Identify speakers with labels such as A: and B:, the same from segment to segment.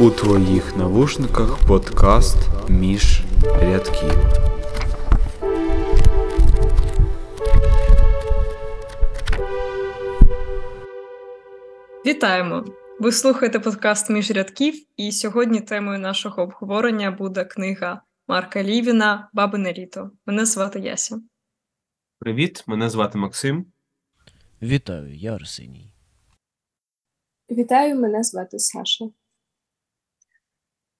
A: У твоїх навушниках подкаст між рядків.
B: Вітаємо! Ви слухаєте подкаст між рядків, і сьогодні темою нашого обговорення буде книга Марка Лівіна Бабине літо. Мене звати Яся.
C: Привіт, мене звати Максим.
D: Вітаю, я Арсеній.
E: Вітаю, мене звати Саша.
C: Е,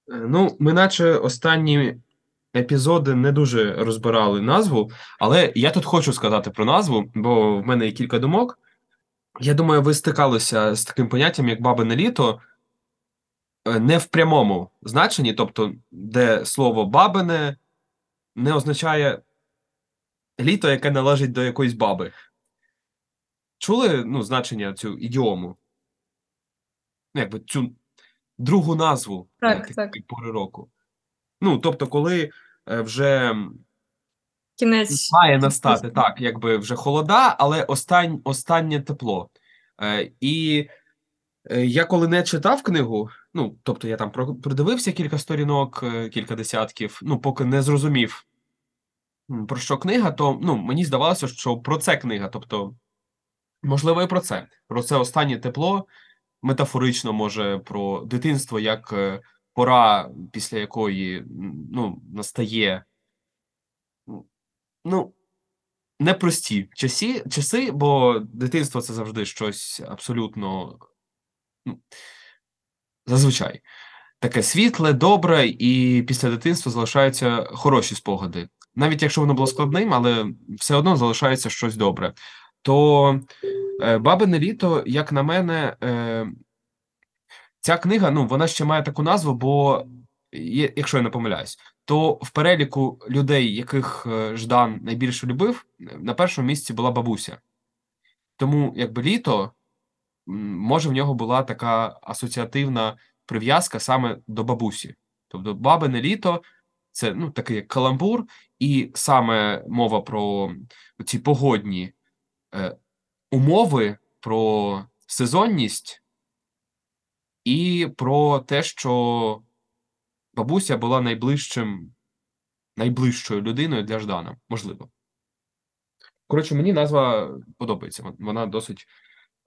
C: Ну, ми наче останні епізоди не дуже розбирали назву, але я тут хочу сказати про назву, бо в мене є кілька думок. Я думаю, ви стикалися з таким поняттям, як бабине літо, е, не в прямому значенні, тобто, де слово бабине не означає літо, яке належить до якоїсь баби. Чули ну, значення цю ідіому? Ну, якби цю другу назву
B: Так,
C: е,
B: так.
C: пори року. Ну, тобто, коли е, вже
B: Кінець
C: має настати так, якби вже холода, але остань, останнє тепло. Е, і я коли не читав книгу, ну, тобто я там про- продивився кілька сторінок, кілька десятків, ну, поки не зрозумів, про що книга, то ну, мені здавалося, що про це книга. Тобто, можливо, і про це. Про це останнє тепло, метафорично, може, про дитинство, як е, пора, після якої ну, настає. Ну, непрості часі, часи, бо дитинство це завжди щось абсолютно ну, зазвичай таке світле, добре, і після дитинства залишаються хороші спогади. Навіть якщо воно було складним, але все одно залишається щось добре. То е, Бабине літо, як на мене, е, ця книга, ну, вона ще має таку назву, бо, якщо я не помиляюсь, то в переліку людей, яких е, Ждан найбільше любив, на першому місці була бабуся. Тому, якби літо, може, в нього була така асоціативна прив'язка саме до бабусі. Тобто, бабине літо це ну, такий каламбур, і саме мова про ці погодні умови, про сезонність і про те, що бабуся була найближчим, найближчою людиною для Ждана, можливо. Коротше, мені назва подобається. Вона досить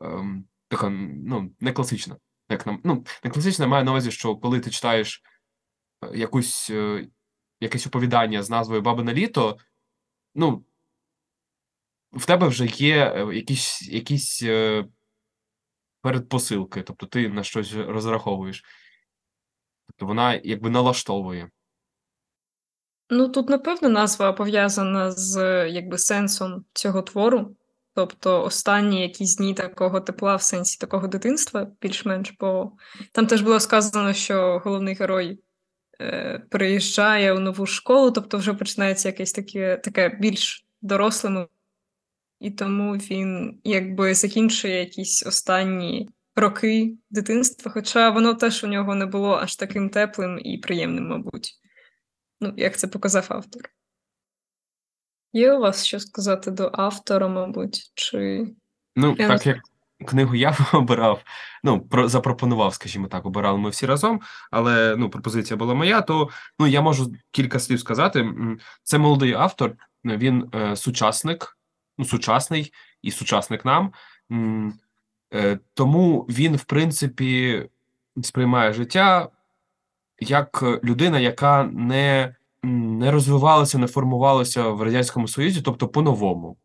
C: ем, така, ну, не класична. Як нам, ну, не класична має на увазі, що коли ти читаєш е, якусь, е, якесь оповідання з назвою Бабине літо, ну, в тебе вже є е, якісь, якісь е, передпосилки, тобто ти на щось розраховуєш. Тобто вона якби налаштовує.
B: Ну тут, напевно, назва пов'язана з якби сенсом цього твору. Тобто останні якісь дні такого тепла в сенсі такого дитинства, більш-менш, бо там теж було сказано, що головний герой е, переїжджає у нову школу, тобто вже починається якесь таке, таке більш дорослим, і тому він якби закінчує якісь останні роки дитинства, хоча воно теж у нього не було аж таким теплим і приємним, мабуть. Ну, як це показав автор. Є у вас що сказати до автора, мабуть, чи
C: Ну,
B: Я
C: так
B: не
C: як книгу я обирав, ну, про, запропонував, скажімо так, обирали ми всі разом, але ну, пропозиція була моя, то ну, я можу кілька слів сказати. Це молодий автор, він е, сучасник, ну, сучасний і сучасник нам. Е, Тому він, в принципі, сприймає життя як людина, яка не, не розвивалася, не формувалася в Радянському Союзі, тобто по-новому.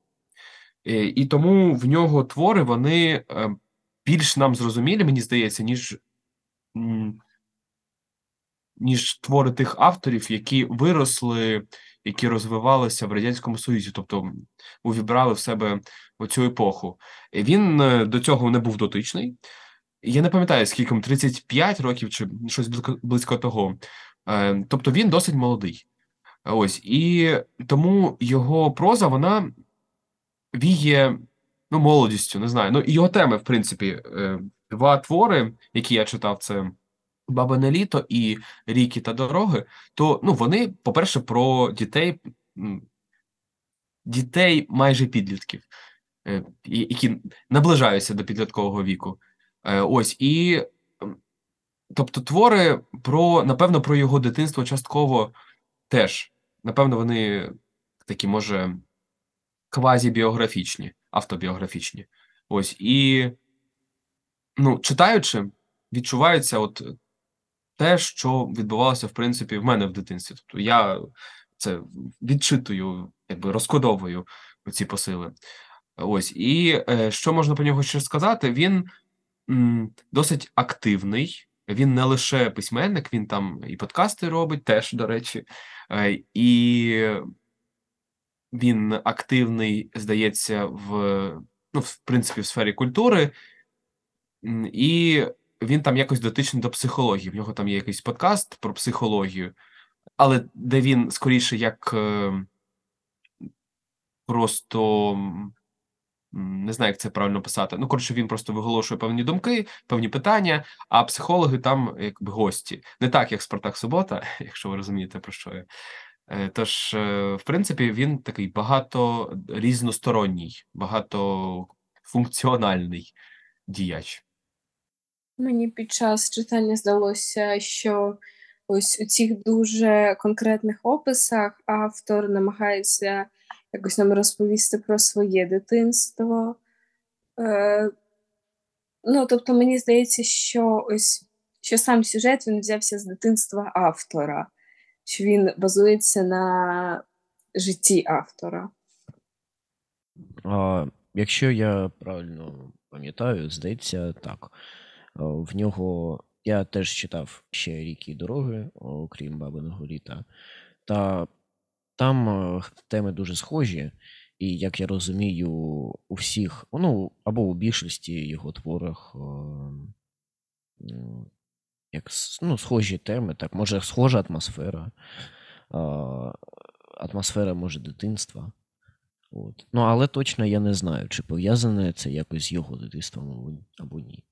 C: Е, І тому в нього твори вони е, більш нам зрозумілі, мені здається, ніж, ніж твори тих авторів, які виросли, які розвивалися в Радянському Союзі, тобто увібрали в себе оцю епоху. Він е, до цього не був дотичний. Я не пам'ятаю, скільки 35 років чи щось близько, того. Е, Тобто він досить молодий. Ось і тому його проза вона віє ну, молодістю, не знаю. Ну, його теми, в принципі, е, два твори, які я читав, це Бабине літо і Ріки та дороги. То ну, вони, по-перше, про дітей, дітей майже підлітків, е, які наближаються до підліткового віку. Е, ось і тобто твори про, напевно, про його дитинство частково теж. Напевно, вони такі, може, квазібіографічні, автобіографічні. Ось і ну, читаючи, відчувається от те, що відбувалося, в принципі, в мене в дитинстві. Тобто я це відчитую, якби розкодовую ці посили. Ось, і е, що можна про нього ще сказати? Він досить активний. Він не лише письменник, він там і подкасти робить, теж, до речі, е, і він активний, здається, в, ну, в принципі, в сфері культури, і він там якось дотичний до психології. В нього там є якийсь подкаст про психологію, але де він скоріше як е, просто не знаю, як це правильно писати. Ну, коротше, він просто виголошує певні думки, певні питання, а психологи там якби гості. Не так, як Спартак Субота, якщо ви розумієте, про що я. Е, Тож, е, в принципі, він такий багато різносторонній, багатофункціональний діяч.
E: Мені під час читання здалося, що ось у цих дуже конкретних описах автор намагається якось нам розповісти про своє дитинство. Е, ну, тобто, мені здається, що ось що сам сюжет він взявся з дитинства автора, що він базується на житті автора.
D: А, якщо я правильно пам'ятаю, здається, так. А, В нього я теж читав ще ріки і дороги, окрім бабиного літа. Та там е, теми дуже схожі, і як я розумію, у всіх, ну або у більшості його творах, е, як ну, схожі теми, так, може, схожа атмосфера, атмосфера може дитинства. От. Ну, але точно я не знаю, чи пов'язане це якось з його дитинством або ні.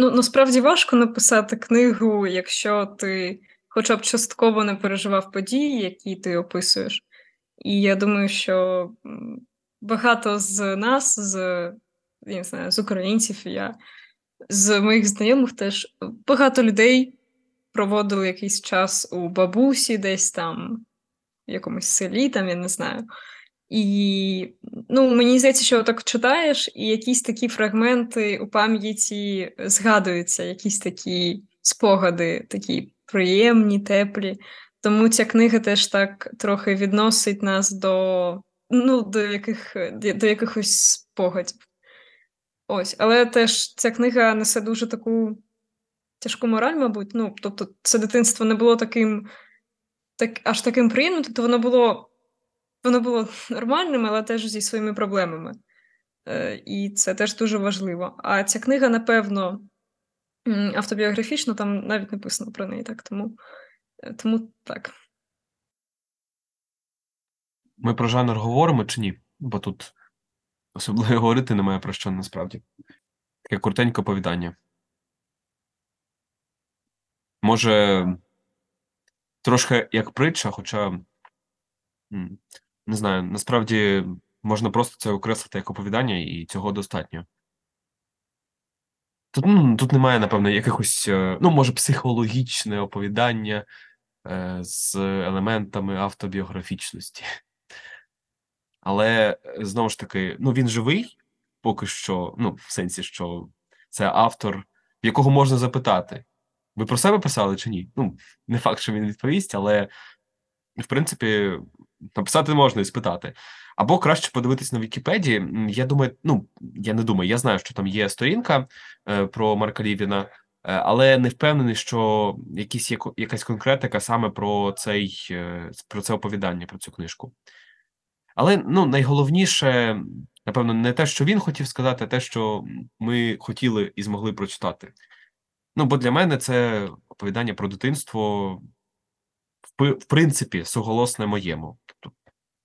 B: Ну, насправді важко написати книгу, якщо ти хоча б частково не переживав події, які ти описуєш. І я думаю, що багато з нас, з, я не знаю, з українців, я з моїх знайомих теж багато людей проводили якийсь час у бабусі, десь там, в якомусь селі, там, я не знаю. І ну, мені здається, що так читаєш, і якісь такі фрагменти у пам'яті згадуються, якісь такі спогади, такі приємні, теплі. Тому ця книга теж так трохи відносить нас до, ну, до, яких, до якихось спогадів. Ось, але теж ця книга несе дуже таку тяжку мораль, мабуть. Ну, тобто, це дитинство не було таким, так, аж таким приємним, тобто воно було воно було нормальним, але теж зі своїми проблемами. Е, І це теж дуже важливо. А ця книга, напевно, м, автобіографічна, там навіть написано про неї, так тому, е, тому так.
C: Ми про жанр говоримо чи ні? Бо тут особливо говорити немає про що насправді. Таке коротеньке оповідання. Може, трошки як притча, хоча не знаю, насправді можна просто це окреслити як оповідання, і цього достатньо. Тут, ну, тут немає, напевно, якихось, е, ну, може, психологічне оповідання е, з елементами автобіографічності. Але е, знову ж таки, ну він живий поки що, ну, в сенсі, що це автор, в якого можна запитати: ви про себе писали чи ні? Ну, не факт, що він відповість, але в принципі, написати можна і спитати. Або краще подивитись на Вікіпедії. Я думаю, ну я не думаю, я знаю, що там є сторінка е, про Марка Лівіна, е, але не впевнений, що якісь якась конкретика саме про цей е, про це оповідання, про цю книжку. Але ну найголовніше, напевно, не те, що він хотів сказати, а те, що ми хотіли і змогли прочитати. Ну, бо для мене це оповідання про дитинство, в, принципі, суголосне моєму. Тобто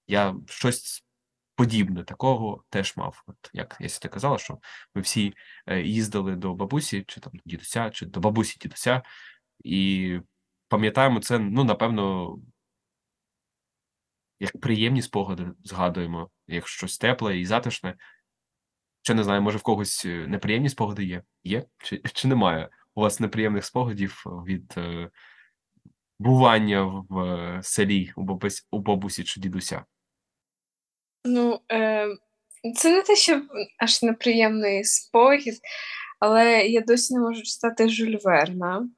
C: я щось подібне такого теж мав. От як я сюди казала, що ми всі е, їздили до бабусі, чи там дідуся, чи до бабусі дідуся, і пам'ятаємо це, ну, напевно, як приємні спогади згадуємо, як щось тепле і затишне. Чи не знаю, може в когось е, неприємні спогади є? Є? Чи, чи немає у вас неприємних спогадів від е, бування в е, селі у бабусь, у бабусі чи дідуся?
E: Ну, е, це не те, що аж неприємний спогід, але я досі не можу читати Жюль Верна,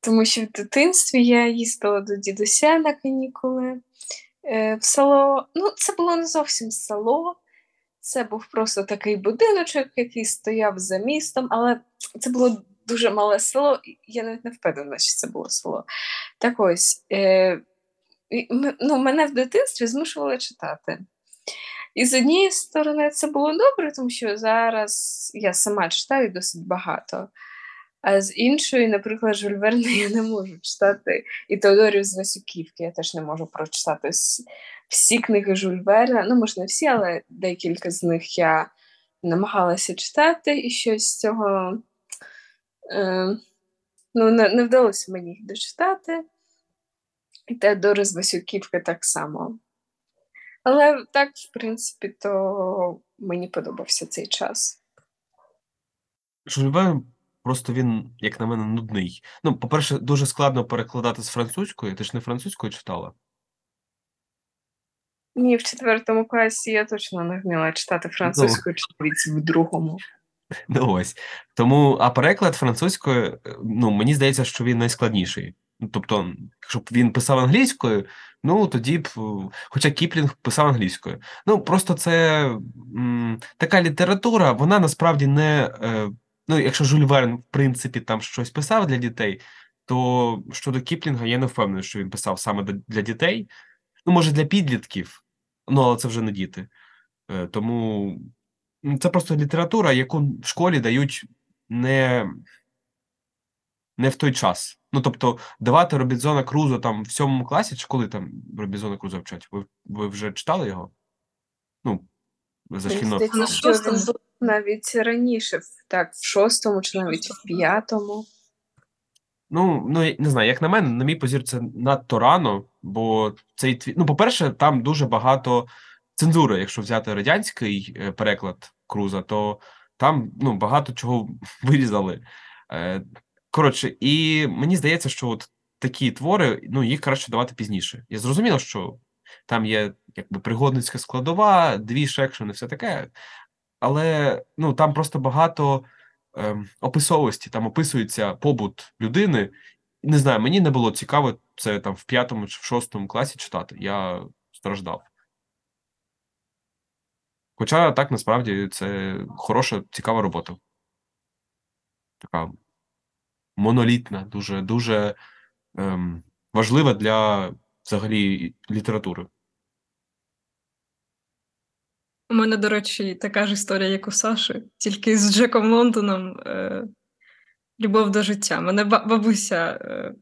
E: тому що в дитинстві я їздила до дідуся на канікули е, в село. Ну, це було не зовсім село, це був просто такий будиночок, який стояв за містом, але це було дуже мале село, я навіть не впевнена, що це було село. Так ось, е, ну, мене в дитинстві змушували читати. І з однієї сторони це було добре, тому що зараз я сама читаю досить багато. А з іншої, наприклад, Жюль Верна я не можу читати. І Теодорів з Васюківки я теж не можу прочитати всі книги Жюль Верна. Ну, може, не всі, але декілька з них я намагалася читати, і щось з цього е, ну, не, не вдалося мені їх дочитати. І Теодори з Васюківки так само. Але так, в принципі, то мені подобався цей час.
C: Жюль просто він, як на мене, нудний. Ну, по-перше, дуже складно перекладати з французької. Ти ж не французькою читала?
E: Ні, в четвертому класі я точно не вміла читати французькою чи навіть в другому.
C: Ну ось. Тому, а переклад французькою, е, ну, мені здається, що він найскладніший. Ну, Тобто, якщо б він писав англійською, ну тоді б, е, хоча Кіплінг писав англійською. Ну, просто це м, така література, вона насправді не. Е, ну, якщо Жюль Верн, в принципі, там щось писав для дітей, то щодо Кіплінга я не впевнений, що він писав саме для дітей. Ну, може, для підлітків, ну, але це вже не діти. Е, тому Це просто література, яку в школі дають не, не в той час. Ну, тобто, давати Робінзона Крузо там в сьомому класі, чи коли там Робінзона Крузо вчать? Ви, ви вже читали його? Ну, за шкільно.
E: навіть раніше, так, в шостому чи навіть в п'ятому.
C: Ну, ну, не знаю, як на мене, на мій позір, це надто рано, бо цей твір. Ну, по-перше, там дуже багато цензури. Якщо взяти радянський е, переклад Круза, то там ну, багато чого вирізали. Е, Коротше, і мені здається, що от такі твори, ну, їх краще давати пізніше. Я зрозуміло, що там є якби пригодницька складова, дві екшени, все таке. Але ну, там просто багато ем, описовості, там описується побут людини. Не знаю, мені не було цікаво це там в п'ятому чи в шостому класі читати. Я страждав. Хоча так насправді це хороша, цікава робота. Така монолітна, дуже, дуже ем, важлива для взагалі літератури.
B: У мене, до речі, така ж історія, як у Саші, тільки з Джеком Лондоном е, Любов до життя. Мене бабуся е,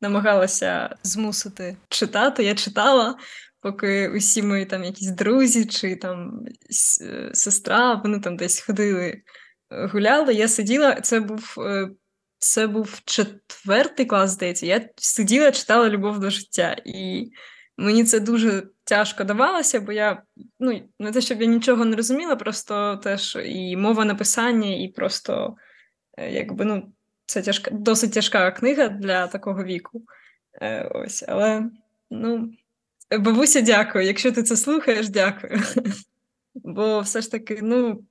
B: намагалася змусити читати. Я читала, поки усі мої там якісь друзі чи там сестра, вони там десь ходили, е, гуляли. Я сиділа, це був. е, Це був четвертий клас, здається. Я сиділа, читала Любов до життя. І мені це дуже тяжко давалося, бо я ну, не те, щоб я нічого не розуміла, просто теж і мова написання, і просто е, якби ну, це тяжка, досить тяжка книга для такого віку. Е, ось, але ну, бабуся, дякую. Якщо ти це слухаєш, дякую. Бо все ж таки, ну,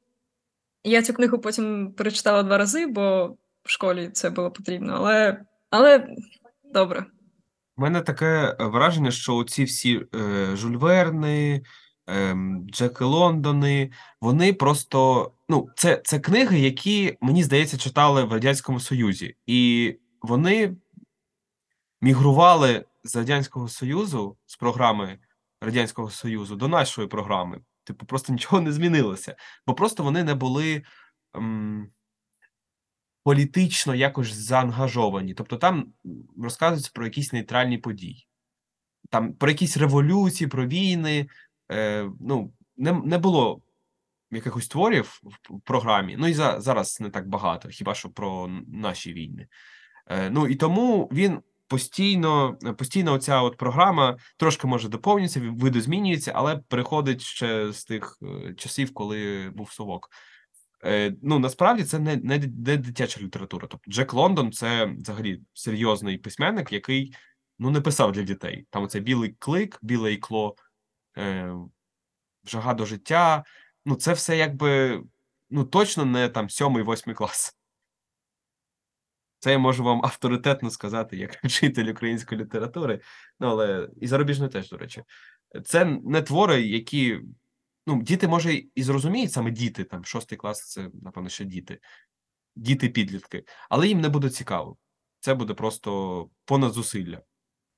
B: я цю книгу потім перечитала два рази, бо в школі це було потрібно, але, але добре.
C: У мене таке е, враження, що оці всі е, Жюль Верни, ем, Джеки Лондони, вони просто. Ну, це, це книги, які, мені здається, читали в Радянському Союзі. І вони мігрували з Радянського Союзу, з програми Радянського Союзу до нашої програми. Типу, просто нічого не змінилося. Бо просто вони не були. Ем, політично якось заангажовані. Тобто там м, розказується про якісь нейтральні події, там про якісь революції, про війни. Е, ну, не, не було якихось творів в програмі. Ну і за, зараз не так багато, хіба що про наші війни. Е, ну і тому він постійно, постійно оця от програма трошки може доповнюється, видозмінюється, але переходить ще з тих е, часів, коли був совок. Е, ну, насправді це не, не, не дитяча література. Тобто Джек Лондон це взагалі серйозний письменник, який ну, не писав для дітей. Там оце білий клик, біле ікло, е, жага до життя. Ну, це все якби ну, точно не там сьомий, восьмий клас. Це я можу вам авторитетно сказати, як вчитель української літератури, ну але і зарубіжної теж, до речі. Це не твори, які ну, діти, може, і зрозуміють, саме діти, там, шостий клас, це, напевно, ще діти, діти-підлітки, але їм не буде цікаво. Це буде просто понад зусилля.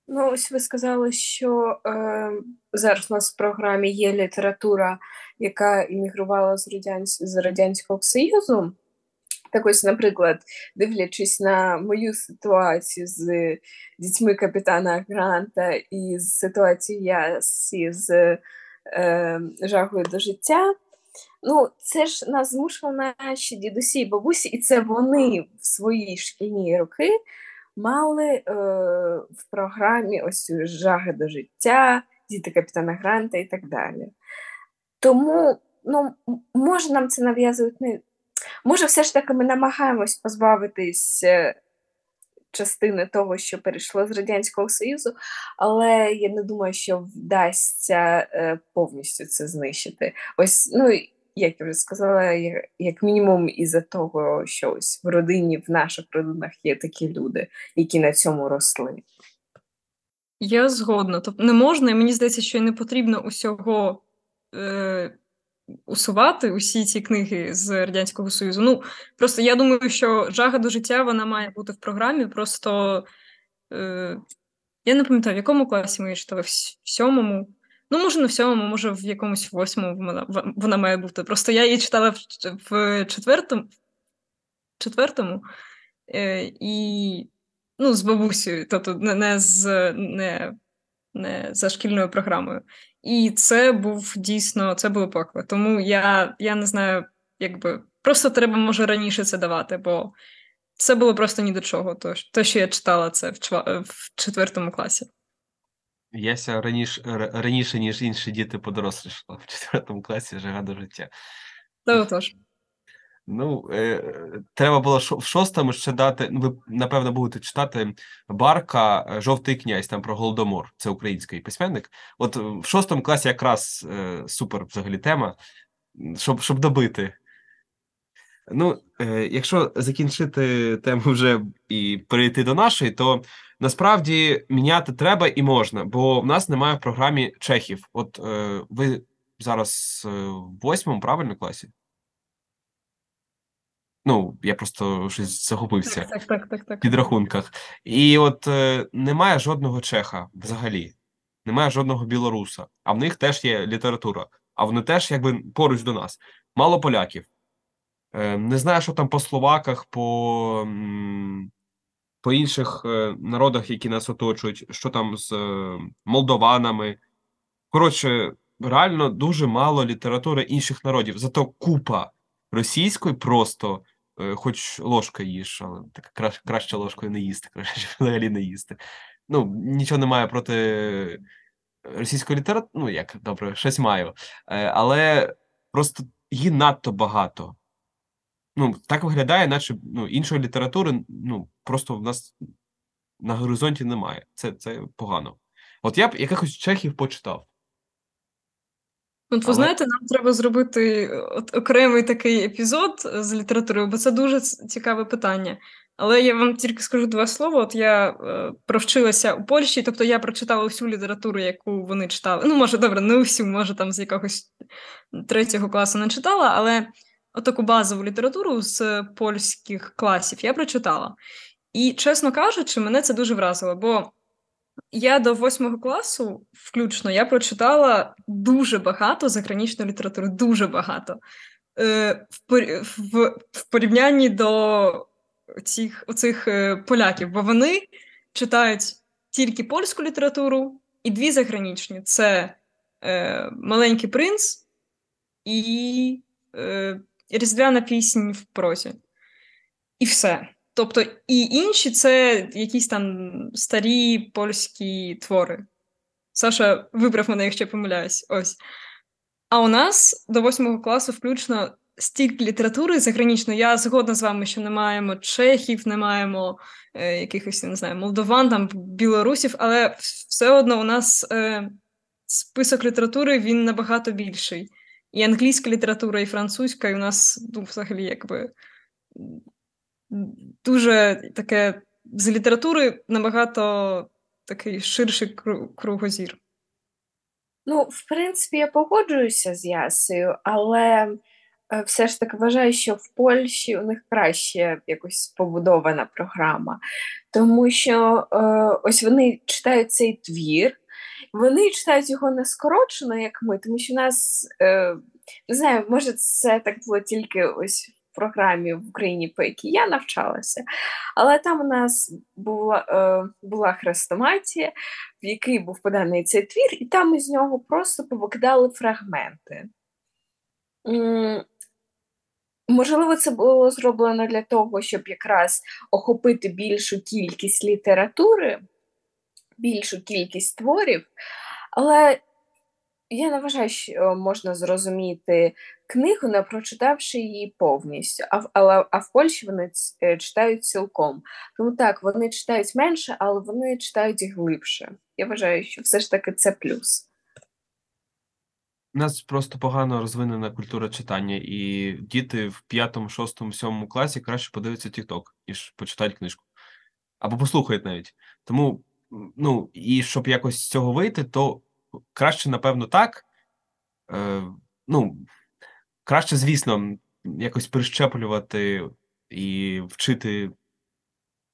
E: Ну, ось ви сказали, що е, зараз у нас в програмі є література, яка іммігрувала з, Радянсь... з Радянського Союзу. Так ось, наприклад, дивлячись на мою ситуацію з дітьми капітана Гранта і з ситуацією Ясі з е, жагою до життя. Ну, це ж нас змушували наші дідусі і бабусі, і це вони в свої шкільні роки мали е, в програмі ось жаги до життя, діти капітана Гранта і так далі. Тому, ну, може, нам це нав'язують не. Може, все ж таки ми намагаємось позбавитись е, частини того, що перейшло з Радянського Союзу, але я не думаю, що вдасться е, повністю це знищити. Ось, ну, як я вже сказала, як мінімум із-за того, що ось в родині, в наших родинах є такі люди, які на цьому росли.
B: Я згодна. Тобто не можна, і мені здається, що і не потрібно усього е, усувати усі ці книги з Радянського Союзу. Ну, просто я думаю, що жага до життя вона має бути в програмі. Просто е, я не пам'ятаю, в якому класі ми її читали, в сьомому. Ну, може, не в сьомому, може, в якомусь восьмому вона, вона має бути. Просто я її читала в, в четвертому, четвертому е, і ну, з бабусею, тобто не, не з не, не за шкільною програмою. І це був дійсно це було пекло. Тому я, я не знаю, якби просто треба може раніше це давати, бо це було просто ні до чого. То, те, що я читала це в, чва- в четвертому класі.
C: Яся раніше, раніше, ніж інші діти подорослішала в четвертому класі жага до життя.
B: То отож.
C: Ну, е, треба було в шостому ще дати. Ну, ви, напевно, будете читати Барка е, Жовтий князь там про Голодомор. Це український письменник. От е, в шостому класі якраз е, супер взагалі тема, щоб, щоб добити. Ну, е, якщо закінчити тему вже і перейти до нашої, то насправді міняти треба і можна, бо в нас немає в програмі чехів. От е, ви зараз е, в восьмому правильно класі? Ну, я просто щось загубився
B: Так, так, так, так, так.
C: в підрахунках. І от е, немає жодного чеха взагалі, немає жодного білоруса, а в них теж є література, а вони теж якби поруч до нас. Мало поляків. Е, не знаю, що там по словаках, по, по інших е, народах, які нас оточують, що там з е, молдованами. Коротше, реально дуже мало літератури інших народів, зато купа російської просто, хоч ложка їж, але так краще, краще ложкою не їсти, краще взагалі не їсти. Ну, нічого немає проти російської літератури, ну як добре, щось маю. Е, але просто її надто багато. Ну, так виглядає, наче ну, іншої літератури ну, просто в нас на горизонті немає. Це, це погано. От я б якихось чехів почитав.
B: От ви
C: Але-
B: знаєте, нам треба зробити от окремий такий епізод з літературою, бо це дуже цікаве питання. Але я вам тільки скажу два слова. От я е, провчилася у Польщі, тобто я прочитала всю літературу, яку вони читали. Ну, може, добре, не всю, може, там з якогось третього класу не читала, але отаку базову літературу з польських класів я прочитала. І, чесно кажучи, мене це дуже вразило, бо я до восьмого класу, включно, я прочитала дуже багато заграничної літератури, дуже багато. Е, в, в, в порівнянні до цих, оцих е, поляків, бо вони читають тільки польську літературу і дві заграничні: це е, Маленький принц і е, Різдвяна пісня в прозі. І все. Тобто, і інші це якісь там старі польські твори. Саша, виправ мене, якщо я помиляюсь. Ось. А у нас до восьмого класу включно стільки літератури загранічної. Я згодна з вами, що не маємо чехів, не маємо е, якихось, я не знаю, молдован, там, білорусів, але все одно у нас е, список літератури він набагато більший. І англійська література, і французька, і у нас ну, взагалі якби дуже таке з літератури набагато такий ширший кругозір.
E: Ну, в принципі, я погоджуюся з Ясею, але е, все ж таки вважаю, що в Польщі у них краще якось побудована програма, тому що е, ось вони читають цей твір, вони читають його не скорочено, як ми, тому що у нас е, не знаю, може, це так було тільки ось в програмі в Україні, по якій я навчалася, але там у нас була, е, була хрестоматія, в який був поданий цей твір, і там із нього просто повикидали фрагменти. Можливо, це було зроблено для того, щоб якраз охопити більшу кількість літератури, більшу кількість творів, але я не вважаю, що можна зрозуміти книгу, не прочитавши її повністю. А в, але, а в Польщі вони е, читають цілком. Тому так, вони читають менше, але вони читають глибше. Я вважаю, що все ж таки це плюс.
C: У нас просто погано розвинена культура читання, і діти в п'ятому, шостому, сьомому класі краще подивляться TikTok, ніж почитають книжку. Або послухають навіть. Тому, ну, і щоб якось з цього вийти, то краще, напевно, так. Е, ну, краще, звісно, якось прищеплювати і вчити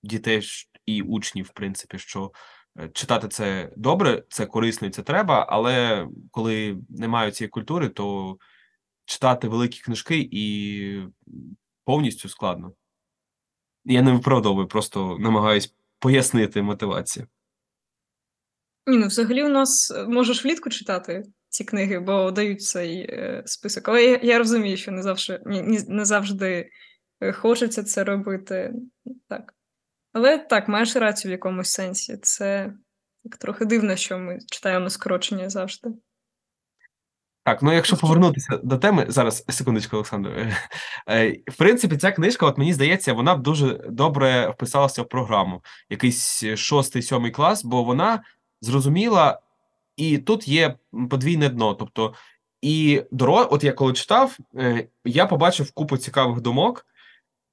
C: дітей і учнів, в принципі, що е, читати це добре, це корисно і це треба, але коли немає цієї культури, то читати великі книжки і повністю складно. Я не виправдовую, просто намагаюсь пояснити мотивацію.
B: Ні, ну взагалі у нас е, можеш влітку читати ці книги, бо дають цей е, список. Але я, я розумію, що не завжди, ні, ні- не завжди е, хочеться це робити. Так. Але так, маєш рацію в якомусь сенсі. Це так, трохи дивно, що ми читаємо скорочення завжди.
C: Так, ну якщо повернутися до теми, зараз секундочку, Олександр. В принципі, ця книжка, от мені здається, вона б дуже добре вписалася в програму, якийсь шостий, сьомий клас, бо вона зрозуміла, і тут є подвійне дно. Тобто, і доро, от я коли читав, е, я побачив купу цікавих думок,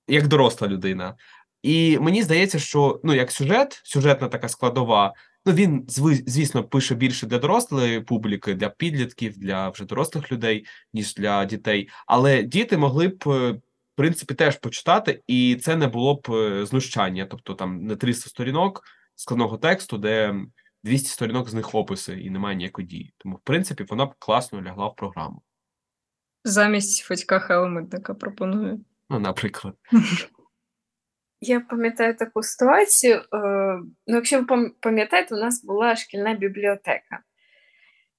C: як доросла людина. І мені здається, що ну, як сюжет, сюжетна така складова, Ну, він, звісно, пише більше для дорослої публіки, для підлітків, для вже дорослих людей, ніж для дітей. Але діти могли б, е, в принципі, теж почитати, і це не було б е, знущання. Тобто там не 300 сторінок складного тексту, де 200 сторінок з них описи і немає ніякої дії. Тому, в принципі, вона б класно лягла в програму.
B: Замість Федька Хелмитника пропоную.
C: Ну, наприклад.
E: Я пам'ятаю таку ситуацію. е, Ну, якщо ви пам'ятаєте, у нас була шкільна бібліотека.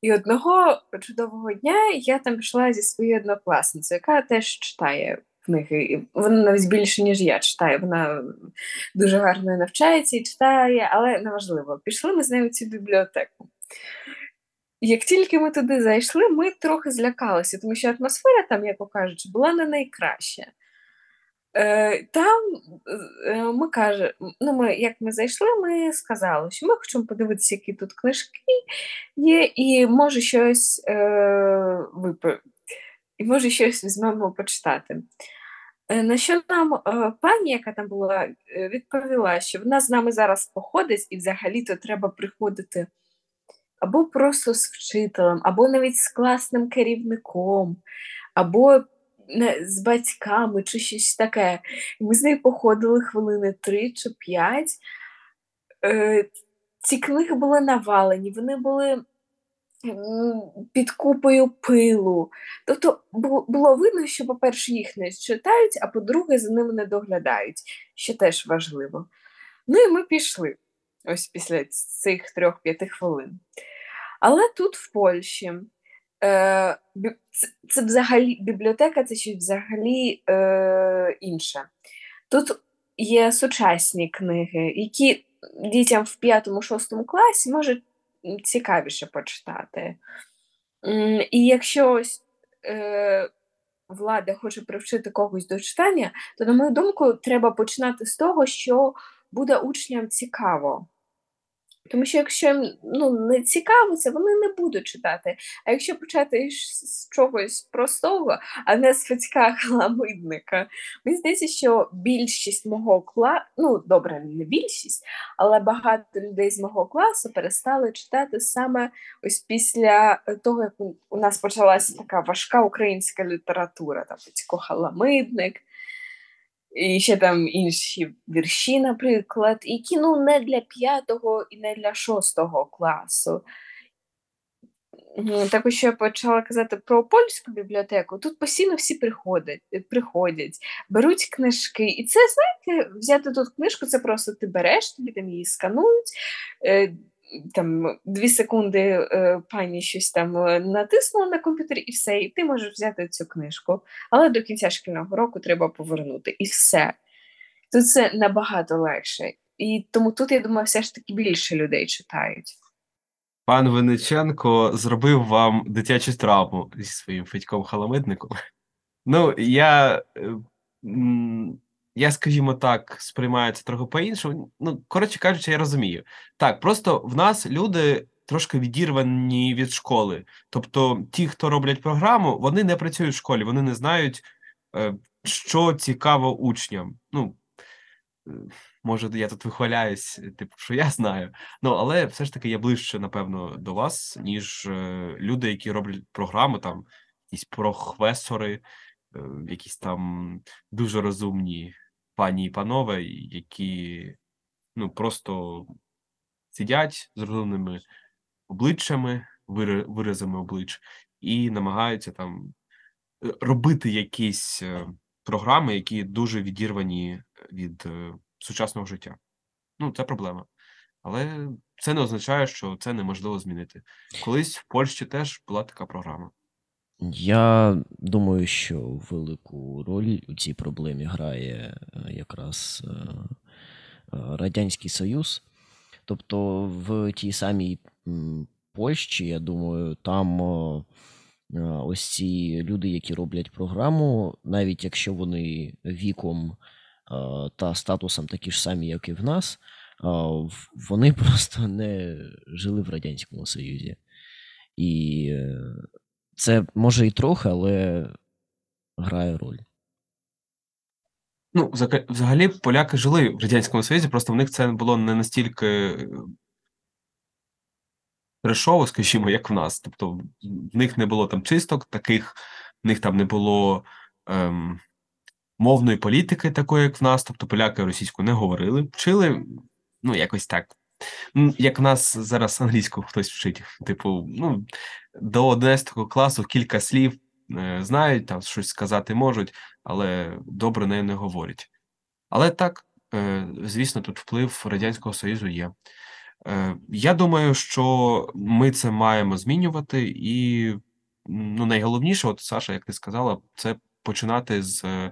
E: І одного чудового дня я там пішла зі своєю однокласницею, яка теж читає книги. Вона навіть більше, ніж я читає. Вона дуже гарно навчається і читає, але неважливо. Пішли ми з нею в цю бібліотеку. Як тільки ми туди зайшли, ми трохи злякалися, тому що атмосфера там, як кажучи, була не найкраща. Е, Там е, ми каже, ну ми як ми зайшли, ми сказали, що ми хочемо подивитися, які тут книжки є, і може щось е, випи, і може щось візьмемо почитати. Е, На що нам е, пані, яка там була, е, відповіла, що вона з нами зараз походить, і взагалі-то треба приходити або просто з вчителем, або навіть з класним керівником, або з батьками чи щось таке. Ми з нею походили хвилини три чи п'ять. Ці книги були навалені, вони були під купою пилу. Тобто було видно, що, по-перше, їх не читають, а по-друге, за ними не доглядають, що теж важливо. Ну і ми пішли ось після цих трьох-п'яти хвилин. Але тут, в Польщі, це, це взагалі бібліотека це щось взагалі е, інше. Тут є сучасні книги, які дітям в п'ятому-шостому класі може м, цікавіше почитати. І якщо ось, е, влада хоче привчити когось до читання, то, на мою думку, треба починати з того, що буде учням цікаво. Тому що якщо їм ну, не цікаво це, вони не будуть читати. А якщо почати з чогось простого, а не з фацька халамидника, мені здається, що більшість мого класу, ну добре, не більшість, але багато людей з мого класу перестали читати саме ось після того, як у нас почалася така важка українська література, там Фацько халамидник і ще там інші вірші, наприклад, які ну не для п'ятого і не для шостого класу. Також що я почала казати про польську бібліотеку. Тут постійно всі приходять, приходять, беруть книжки. І це, знаєте, взяти тут книжку, це просто ти береш, тобі там її сканують. Там дві секунди е, пані щось там е, натиснула на комп'ютері, і все, і ти можеш взяти цю книжку. Але до кінця шкільного року треба повернути. І все. Тут це набагато легше. І тому тут, я думаю, все ж таки більше людей читають.
C: Пан Вениченко зробив вам дитячу травму зі своїм Федьком Халамидником. Ну, я е, я, скажімо так, сприймаю це трохи по-іншому. Ну, коротше кажучи, я розумію. Так, просто в нас люди трошки відірвані від школи. Тобто, ті, хто роблять програму, вони не працюють в школі, вони не знають, е, що цікаво учням. Ну, е, може, я тут вихваляюсь, типу, що я знаю. Ну, але все ж таки я ближче, напевно, до вас, ніж е, люди, які роблять програму, там, якісь професори, якісь там дуже розумні пані і панове, які ну просто сидять з розумними обличчями, виразами облич, і намагаються там е, робити якісь е, програми, які дуже відірвані від е, сучасного життя. Ну, це проблема. Але це не означає, що це неможливо змінити. Колись в Польщі теж була така програма.
D: Я думаю, що велику роль у цій проблемі грає е, якраз е, е, Радянський Союз. Тобто в тій самій Польщі, я думаю, там ось ці люди, які роблять програму, навіть якщо вони віком та статусом такі ж самі, як і в нас, вони просто не жили в Радянському Союзі. І це може і трохи, але грає роль.
C: Ну, взагалі, поляки жили в Радянському Союзі, просто в них це було не настільки трешово, скажімо, як в нас. Тобто, в них не було там чисток таких, в них там не було ем, мовної політики, такої, як в нас. Тобто, поляки російську не говорили, вчили, ну, якось так. Як в нас зараз англійську хтось вчить, типу, ну до 11 класу кілька слів е, знають, там щось сказати можуть, але добре нею не говорять. Але так, е, звісно, тут вплив Радянського Союзу є. Е, я думаю, що ми це маємо змінювати, і ну, найголовніше, от Саша, як ти сказала, це починати з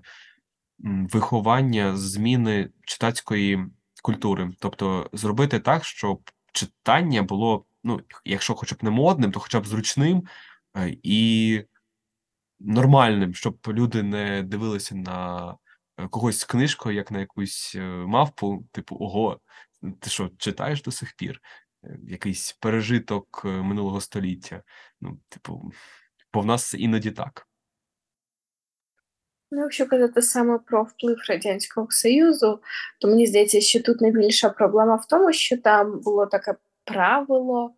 C: виховання зміни читацької культури, тобто зробити так, щоб читання було, ну, якщо хоча б не модним, то хоча б зручним е, і нормальним, щоб люди не дивилися на е, когось з книжкою, як на якусь е, мавпу, типу, ого, ти що, читаєш до сих пір? Якийсь пережиток минулого століття. Ну, типу, бо в нас іноді так.
E: Ну, якщо казати саме про вплив Радянського Союзу, то мені здається, що тут найбільша проблема в тому, що там було таке правило,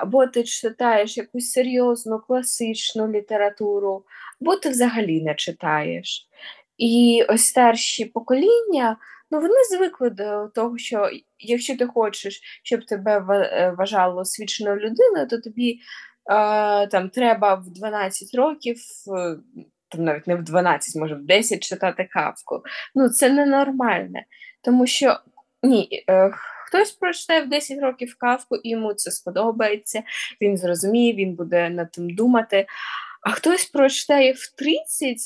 E: або ти читаєш якусь серйозну класичну літературу, або ти взагалі не читаєш. І ось старші покоління, ну вони звикли до того, що якщо ти хочеш, щоб тебе е, вважало освіченою людиною, то тобі там треба в 12 років е, там навіть не в 12, може в 10 читати кавку. Ну, це ненормальне. Тому що ні, е, хтось прочитає в 10 років кавку, і йому це сподобається, він зрозуміє, він буде над тим думати. А хтось прочитає в 30,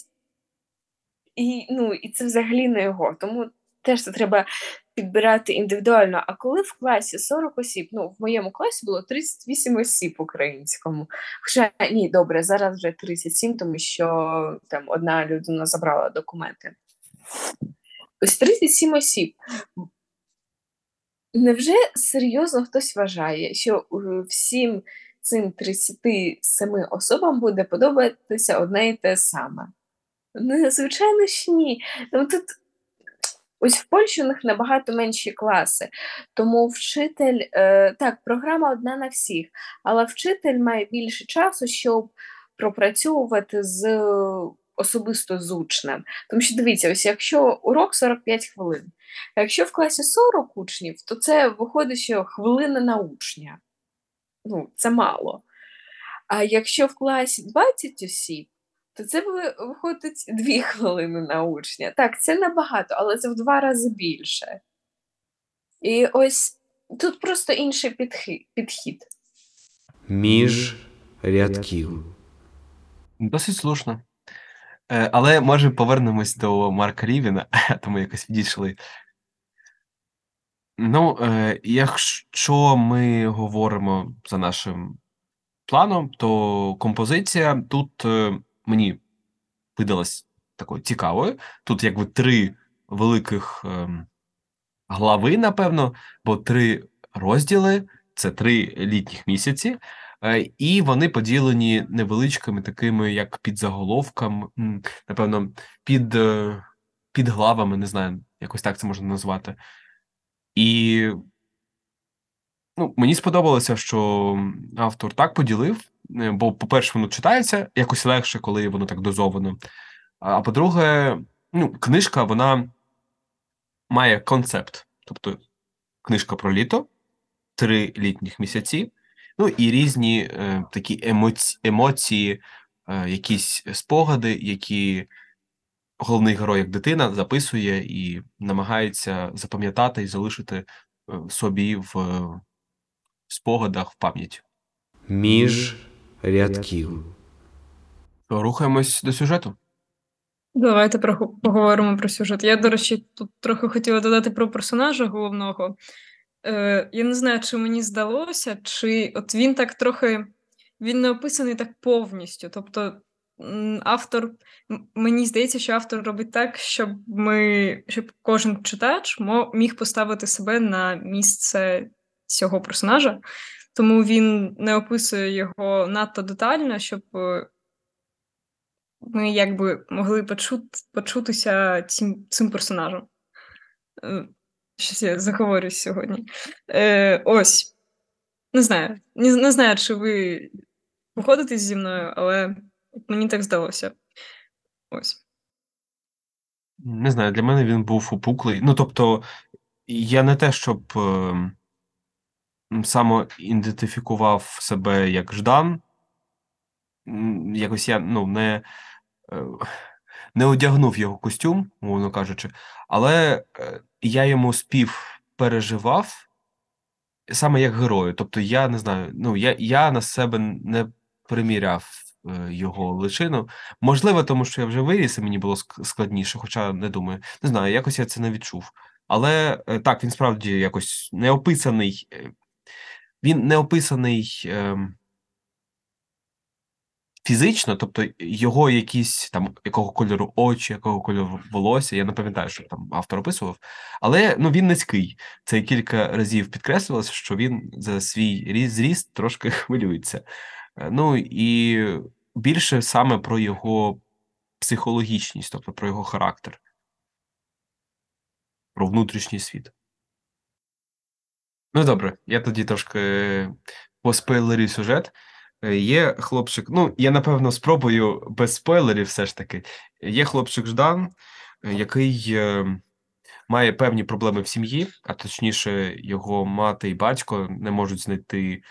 E: і ну, і це взагалі не його. Тому теж це треба підбирати індивідуально. А коли в класі 40 осіб, ну в моєму класі було 38 осіб українському. Хоча ні, добре, зараз вже 37, тому що там одна людина забрала документи. Ось 37 осіб. Невже серйозно хтось вважає, що е, всім цим 37 особам буде подобатися одне і те саме? Ну, звичайно ж ні. Ну, тут ось в Польщі у них набагато менші класи, тому вчитель, е, так, програма одна на всіх, але вчитель має більше часу, щоб пропрацьовувати з е, особисто з учнем. Тому що дивіться, ось якщо урок 45 хвилин, а якщо в класі 40 учнів, то це виходить, що хвилина на учня. Ну, це мало. А якщо в класі 20 осіб, то це виходить 2 хвилини на учня. Так, це набагато, але це в два рази більше. І ось тут просто інший підхи- підхід.
A: Між рядків.
C: Досить слушно. Е, але може повернемось до Марка Рівіна, а то ми якось відійшли. Ну, е, якщо ми говоримо за нашим планом, то композиція тут е, мені видалась такою цікавою. Тут якби три великих ем, глави, напевно, бо три розділи це три літніх місяці. Е, І вони поділені невеличкими такими, як підзаголовками, напевно, під, е, під главами, не знаю, якось так це можна назвати. І ну, мені сподобалося, що автор так поділив, бо, по-перше, воно читається якось легше, коли воно так дозовано. А по-друге, ну, книжка вона має концепт. Тобто книжка про літо, три літніх місяці, ну і різні е, такі емоці... емоції, е, якісь спогади, які головний герой, як дитина, записує і намагається запам'ятати і залишити е, собі в е, спогадах в пам'яті.
A: Між рядків.
C: То Рухаємось до сюжету.
B: Давайте поговоримо про сюжет. Я, до речі, тут трохи хотіла додати про персонажа головного. Е, я не знаю, чи мені здалося, чи от він так трохи він не описаний так повністю. Тобто, автор, мені здається, що автор робить так, щоб ми, щоб кожен читач мо- міг поставити себе на місце цього персонажа. Тому він не описує його надто детально, щоб е, ми якби могли почути, почутися цим, цим персонажем. Е, Щось я заговорюсь сьогодні. Е, ось. Не знаю. Не, не знаю, чи ви походите зі мною, але мені так здалося. Ось.
C: Не знаю, для мене він був опуклий. Ну, тобто, я не те, щоб е, самоідентифікував себе як Ждан. Якось я ну, не, е, не одягнув його костюм, мовно кажучи, але е, я йому співпереживав саме як герою. Тобто, я не знаю, ну, я, я на себе не приміряв е, його личину. Можливо, тому що я вже виріс, і мені було складніше, хоча не думаю. Не знаю, якось я це не відчув. Але так, він справді якось не описаний. е, Він не описаний ем, фізично, тобто його якісь там якого кольору очі, якого кольору волосся. Я не пам'ятаю, що там автор описував. Але ну він низький. Це кілька разів підкреслювалося, що він за свій зріст трошки хвилюється. Е, Ну і більше саме про його психологічність, тобто про його характер, про внутрішній світ. Ну, добре, я тоді трошки поспойлерю сюжет. Е, Є хлопчик, ну, я напевно спробую без спойлерів все ж таки. Є хлопчик Ждан, е, який е, має певні проблеми в сім'ї, а точніше, його мати і батько не можуть знайти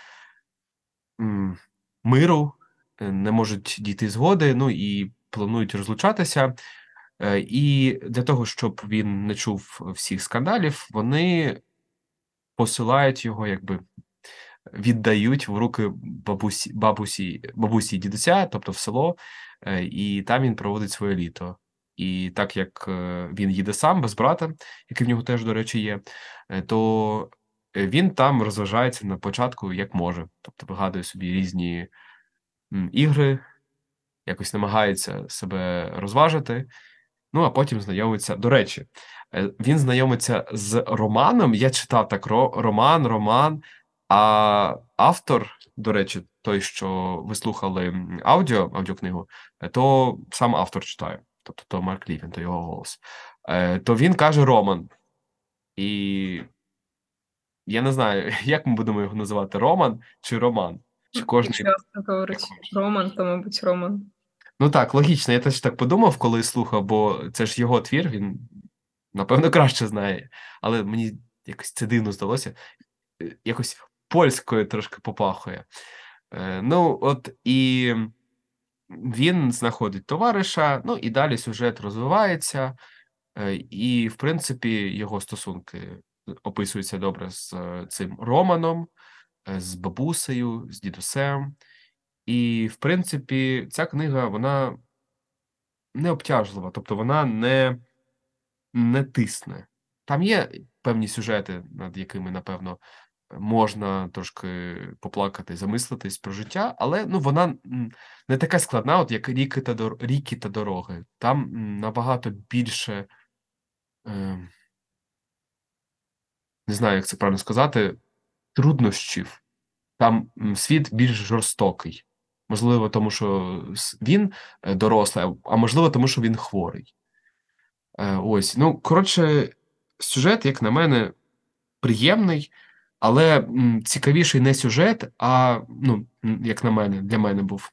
C: миру, е, не можуть дійти згоди, ну і планують розлучатися. Е, І для того, щоб він не чув всіх скандалів, вони посилають його, якби віддають в руки бабусі, бабусі, бабусі і дідуся, тобто в село, е, і там він проводить своє літо. І так як е, він їде сам без брата, який в нього теж, до речі, є, е, то він там розважається на початку як може. Тобто вигадує собі різні ігри, якось намагається себе розважити. Ну, а потім знайомиться. До речі, він знайомиться з романом. Я читав так: роман, роман. А автор, до речі, той, що ви слухали аудіо, аудіокнигу, е, то сам автор читає, тобто то Марк Лівін, то його голос. Е, То він каже Роман. І я не знаю, як ми будемо його називати: Роман чи Роман? Чи кожний
B: Якщо автор говорить Роман, то, мабуть, Роман.
C: Ну так, логічно. Я теж так подумав, коли слухав, бо це ж його твір, він напевно краще знає. Але мені якось це дивно здалося. Е, Якось польською трошки попахує. Е, Ну, от і він знаходить товариша, ну і далі сюжет розвивається, е, і, в принципі, його стосунки описуються добре з цим Романом, з бабусею, з дідусем. І, в принципі, ця книга вона не обтяжлива, тобто вона не, не тисне. Там є певні сюжети, над якими, напевно, можна трошки поплакати, замислитись про життя, але ну, вона не така складна, от як ріки та, дор... ріки та дороги. Там набагато більше, е... не знаю, як це правильно сказати, труднощів. Там світ більш жорстокий. Можливо, тому що він е, дорослий, а- а можливо, тому що він хворий. Е, Ось. Ну, коротше, сюжет, як на мене, приємний, але цікавіший не сюжет, а, ну, як на мене, для мене був.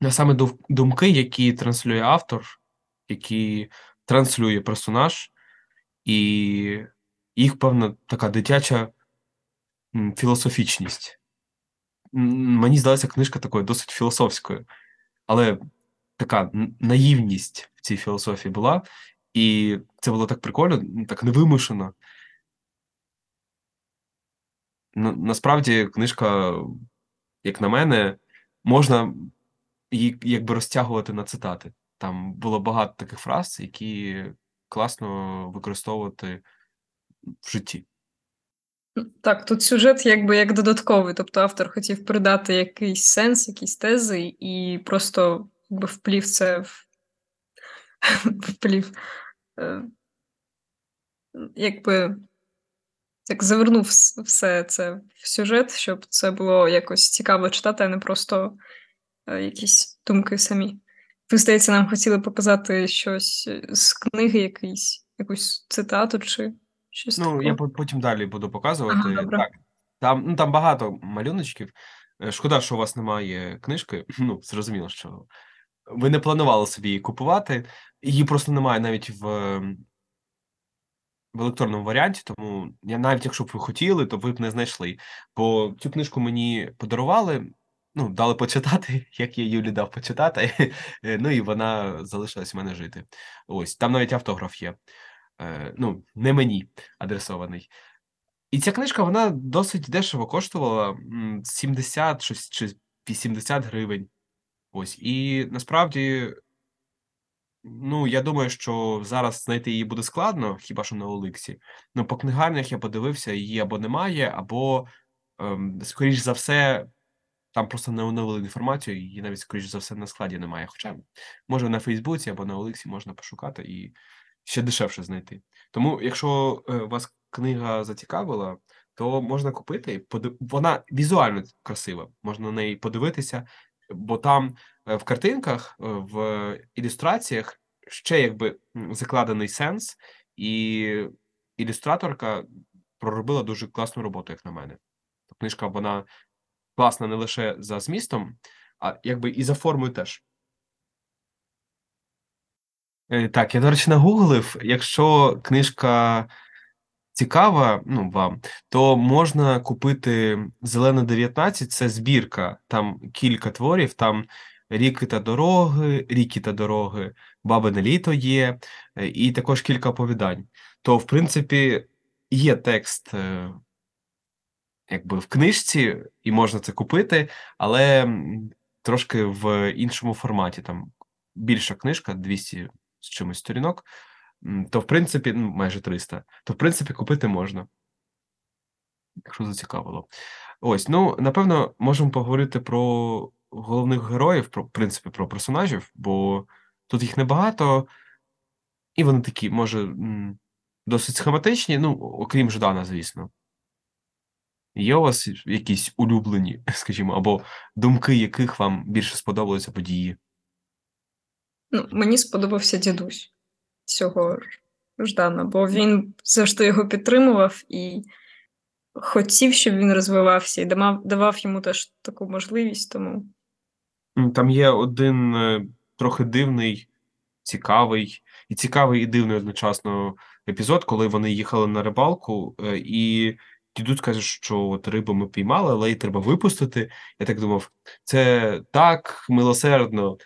C: А саме думки, які транслює автор, які транслює персонаж, і їх певна така дитяча філософічність. Мені здалася книжка такою досить філософською, але така наївність в цій філософії була, і це було так прикольно, так невимушено. На- Насправді, книжка, як на мене, можна її якби розтягувати на цитати. Там було багато таких фраз, які класно використовувати в житті.
B: Так, тут сюжет якби як додатковий, тобто автор хотів придати якийсь сенс, якісь тези, і просто якби вплів це в вплів. Е, Якби так завернув все це в сюжет, щоб це було якось цікаво читати, а не просто е, якісь думки самі. Ви, здається, нам хотіли показати щось з книги, якийсь, якусь цитату чи щось
C: Ну,
B: такого.
C: я потім далі буду показувати.
B: Ага, добре.
C: Так, там, ну, там багато малюночків. Е, Шкода, що у вас немає книжки. Ну, зрозуміло, що ви не планували собі її купувати. Її просто немає навіть в, в електронному варіанті, тому я навіть якщо б ви хотіли, то ви б не знайшли. Бо цю книжку мені подарували, ну, дали почитати, як я Юлі дав почитати. Ну і вона залишилась в мене жити. Ось, там навіть автограф є. Е, Ну, не мені адресований. І ця книжка вона досить дешево коштувала м, 70 чи 80 гривень. Ось. І насправді, ну, я думаю, що зараз знайти її буде складно, хіба що на Оликсі. Ну, по книгарнях я подивився, її або немає, або, ем, скоріш за все, там просто не оновили інформацію, її навіть, скоріш за все, на складі немає. Хоча, може, на Фейсбуці або на Оликсі можна пошукати і ще дешевше знайти. Тому, якщо е, вас книга зацікавила, то можна купити. Вона візуально красива, можна на неї подивитися, бо там е, в картинках, е, в ілюстраціях ще якби закладений сенс, і ілюстраторка проробила дуже класну роботу, як на мене. Книжка вона класна не лише за змістом, а якби і за формою теж. Е, Так, я, до речі, нагуглив, якщо книжка цікава, ну, вам, то можна купити Зелена 19, це збірка, там кілька творів, там Ріки та дороги, Ріки та дороги, Бабине літо є, е, і також кілька оповідань. То, в принципі, є текст е, якби в книжці, і можна це купити, але трошки в іншому форматі. Там більша книжка, 240 з чимось сторінок, то в принципі, ну, майже 300, то в принципі купити можна. Якщо зацікавило. Ось, ну, напевно, можемо поговорити про головних героїв, про, в принципі, про персонажів, бо тут їх небагато, і вони такі, може, досить схематичні, ну, окрім Ждана, звісно. Є у вас якісь улюблені, скажімо, або думки, яких вам більше сподобалися події?
B: Ну, мені сподобався дідусь цього Ждана, бо він завжди його підтримував і хотів, щоб він розвивався, і давав, давав йому теж таку можливість, тому
C: Там є один е, трохи дивний, цікавий, і цікавий, і дивний одночасно епізод, коли вони їхали на рибалку, е, і дідусь каже, що от рибу ми піймали, але її треба випустити. Я так думав, це так милосердно.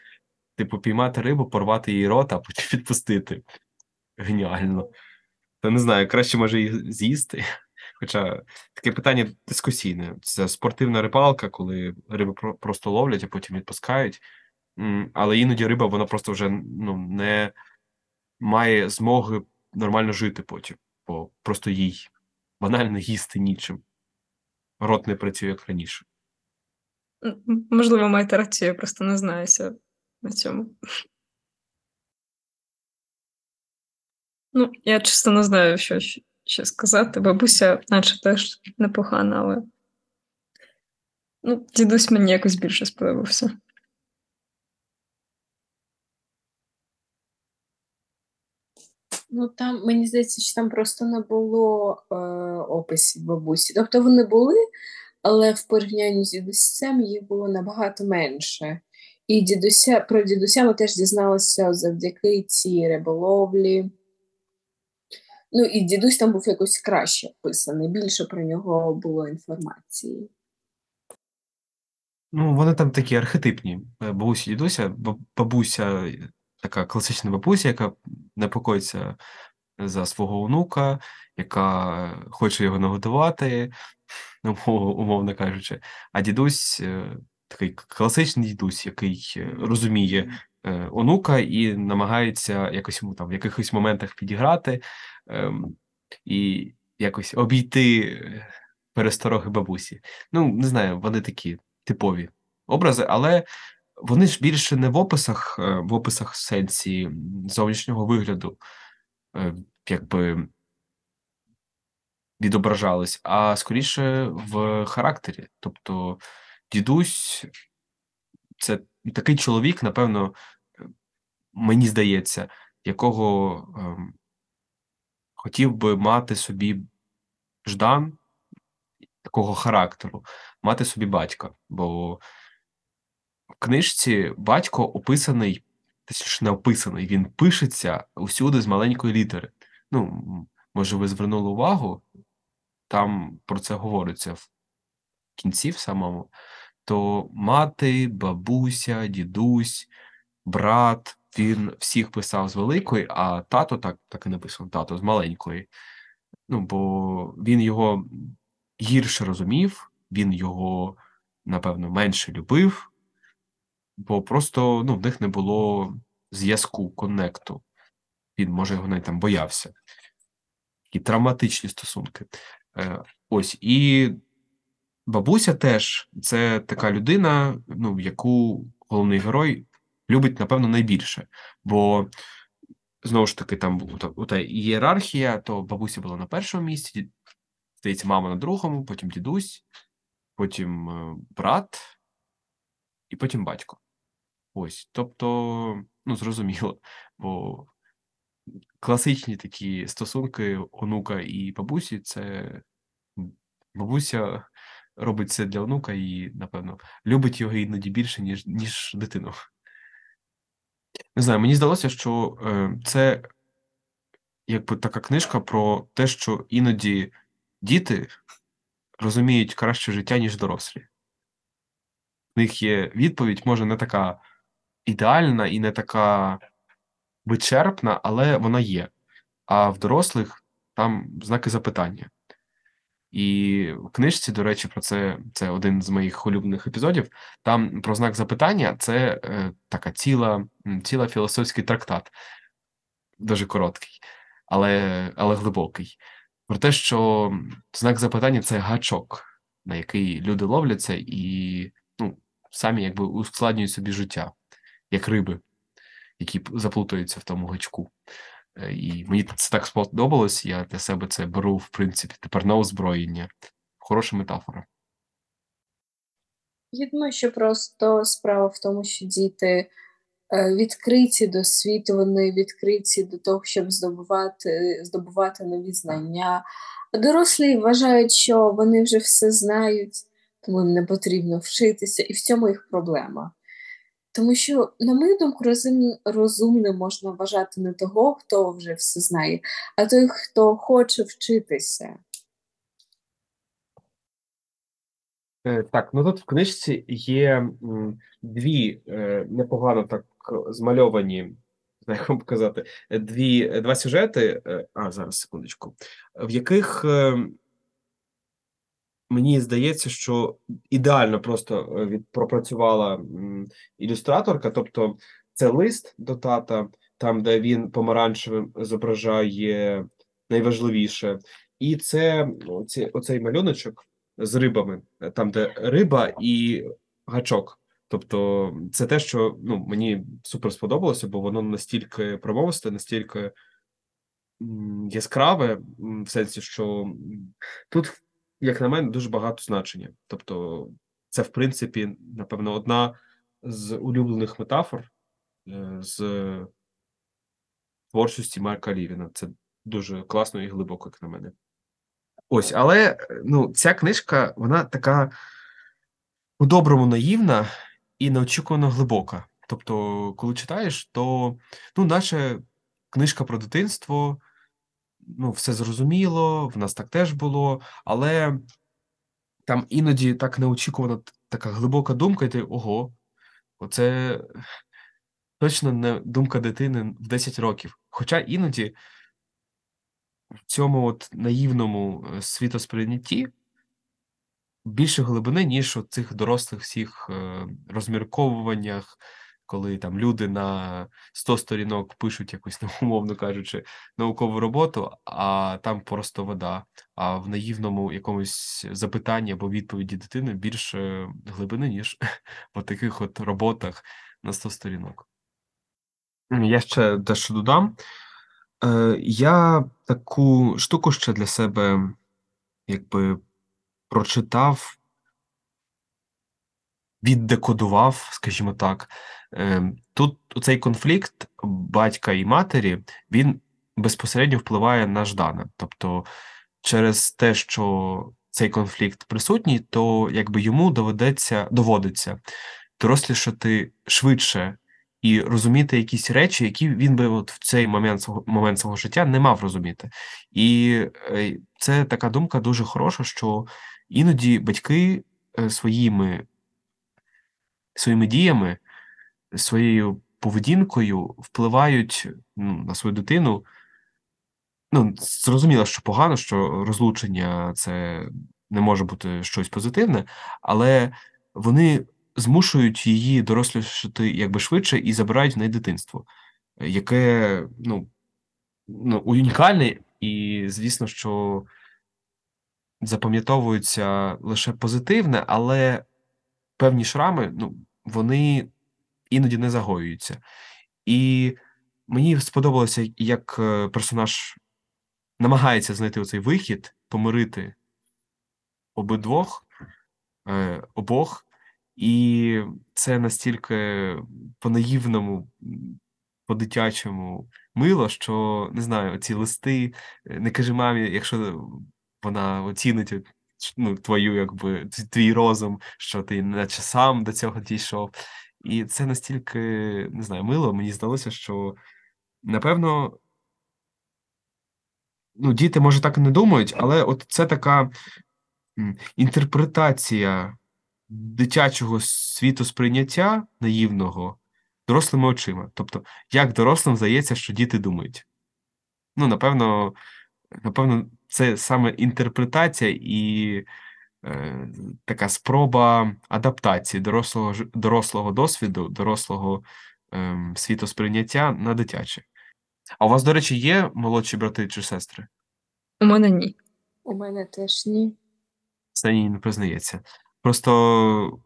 C: Типу, піймати рибу, порвати її рот, а потім відпустити. Геніально. Та не знаю, краще може її з'їсти. Хоча таке питання дискусійне. Це спортивна рибалка, коли риби просто ловлять, а потім відпускають. Але іноді риба вона просто вже ну, не має змоги нормально жити потім, бо просто їй банально їсти нічим. Рот не працює як раніше.
B: можливо, маєте рацію, я просто не знаюся на цьому. Ну, я чисто не знаю, що ще сказати. Бабуся, наче теж непогана, але. Ну, дідусь мені якось більше сподобався.
E: Ну там мені здається, що там просто не було е, описів бабусі. Тобто вони були, але в порівнянні з дідусем їх було набагато менше. І дідуся про дідуся ми теж дізналися завдяки цій риболовлі. Ну і дідусь там був якось краще описаний, більше про нього було інформації.
C: Ну, вони там такі архетипні. е, Бабуся, дідуся, бабуся, е, така класична бабуся, яка непокоїться за свого онука, яка е, хоче його нагодувати, умовно кажучи. А дідусь такий класичний дідусь, який е, розуміє е, онука і намагається якось йому там в якихось моментах підіграти ем, і якось обійти е, перестороги бабусі. Ну, не знаю, вони такі типові образи, але вони ж більше не в описах, в описах в сенсі зовнішнього вигляду, е, якби відображались, а скоріше в характері. Тобто дідусь це такий чоловік, напевно, е, мені здається, якого ем, хотів би мати собі Ждан такого характеру, мати собі батька. Бо в книжці батько описаний, точніше не описаний, він пишеться усюди з маленької літери. Ну, може, ви звернули увагу, там про це говориться в кінці в самому. То мати, бабуся, дідусь, брат, він всіх писав з великої, а тато так, так і написано, тато з маленької. Ну, бо він його гірше розумів, він його, напевно, менше любив, бо просто ну, в них не було зв'язку, коннекту. Він, може, його навіть там боявся. Такі травматичні стосунки. Е, ось, і бабуся теж це така людина, ну, яку головний герой любить, напевно, найбільше. Бо знову ж таки, там була та- ієрархія, то бабуся була на першому місці, здається, мама на другому, потім дідусь, потім е, брат, і потім батько. Ось, тобто, ну, зрозуміло, бо класичні такі стосунки онука і бабусі це бабуся робить це для онука і, напевно, любить його іноді більше, ніж, ніж дитину. Не знаю, мені здалося, що е, це якби така книжка про те, що іноді діти розуміють краще життя, ніж дорослі. В них є відповідь, може, не така ідеальна і не така вичерпна, але вона є. А в дорослих там знаки запитання. І в книжці, до речі, про це це один з моїх улюблених епізодів. Там про знак запитання це е, така ціла, ціла філософський трактат. дуже короткий, але, але глибокий. Про те, що знак запитання це гачок, на який люди ловляться і ну, самі якби ускладнюють собі життя, як риби, які заплутаються в тому гачку. Е, І мені це так сподобалось, я для себе це беру, в принципі, тепер на озброєння. Хороша метафора.
E: Я думаю, що просто справа в тому, що діти е, відкриті до світу, вони відкриті до того, щоб здобувати, здобувати нові знання. А дорослі вважають, що вони вже все знають, тому їм не потрібно вчитися, і в цьому їх проблема. Тому що, на мою думку, розум, розумним можна вважати не того, хто вже все знає, а той, хто хоче вчитися.
C: Е, Так, ну тут в книжці є дві е, непогано так змальовані, як вам показати, дві, два сюжети. е, А, зараз секундочку, в яких е, мені здається, що ідеально просто е, від, пропрацювала ілюстраторка. Тобто, це лист до тата, там, де він помаранчевим зображає найважливіше, і це оці, оцей малюночок з рибами, е, там, де риба і гачок. Тобто, це те, що ну, мені супер сподобалося, бо воно настільки промовисте, настільки яскраве, в сенсі, що тут, як на мене, дуже багато значення. Тобто, це, в принципі, напевно, одна з улюблених метафор е, з творчості Марка Лівіна. Це дуже класно і глибоко, як на мене. Ось, але ну, ця книжка, вона така по-доброму наївна і неочікувано глибока. Тобто, коли читаєш, то ну, наче книжка про дитинство, ну, все зрозуміло, в нас так теж було, але там іноді так неочікувано т- така глибока думка, і ти ого, оце точно не думка дитини в 10 років. Хоча іноді в цьому от наївному е, світосприйнятті більше глибини, ніж у цих дорослих всіх е, розмірковуваннях, коли там люди на 100 сторінок пишуть якусь, умовно кажучи, наукову роботу, а там просто вода. А в наївному якомусь запитанні або відповіді дитини більше глибини, ніж в таких от роботах на 100 сторінок. Я ще дещо додам. Е, я таку штуку ще для себе якби прочитав, віддекодував, скажімо так. Е, Тут цей конфлікт батька і матері він безпосередньо впливає на Ждана. Тобто, через те, що цей конфлікт присутній, то якби йому доведеться доводиться дорослішати швидше і розуміти якісь речі, які він би от в цей момент свого момент свого життя не мав розуміти. І е, це така думка дуже хороша, що іноді батьки е, своїми, своїми діями, своєю поведінкою впливають ну, на свою дитину. Ну, зрозуміло, що погано, що розлучення це не може бути щось позитивне, але вони змушують її дорослішати якби швидше і забирають в неї дитинство, яке ну, ну, унікальне, і звісно, що запам'ятовується лише позитивне, але певні шрами, ну, вони іноді не загоюються. І мені сподобалося, як е, персонаж намагається знайти оцей вихід, помирити обидвох, е, обох, і це настільки по-наївному, по-дитячому мило, що не знаю, ці листи, е, не кажи мамі, якщо вона оцінить ну, твою, якби твій розум, що ти наче сам до цього дійшов. І це настільки, не знаю, мило, мені здалося, що напевно ну, діти, може, так і не думають, але от це така інтерпретація дитячого світосприйняття наївного дорослими очима. Тобто, як дорослим здається, що діти думають. Ну, напевно, напевно, це саме інтерпретація і е, така спроба адаптації дорослого, ж- дорослого досвіду, дорослого ем, світосприйняття на дитяче. А у вас, до речі, є молодші брати чи сестри?
B: У мене ні.
E: У мене теж ні.
C: Це ні, не признається. Просто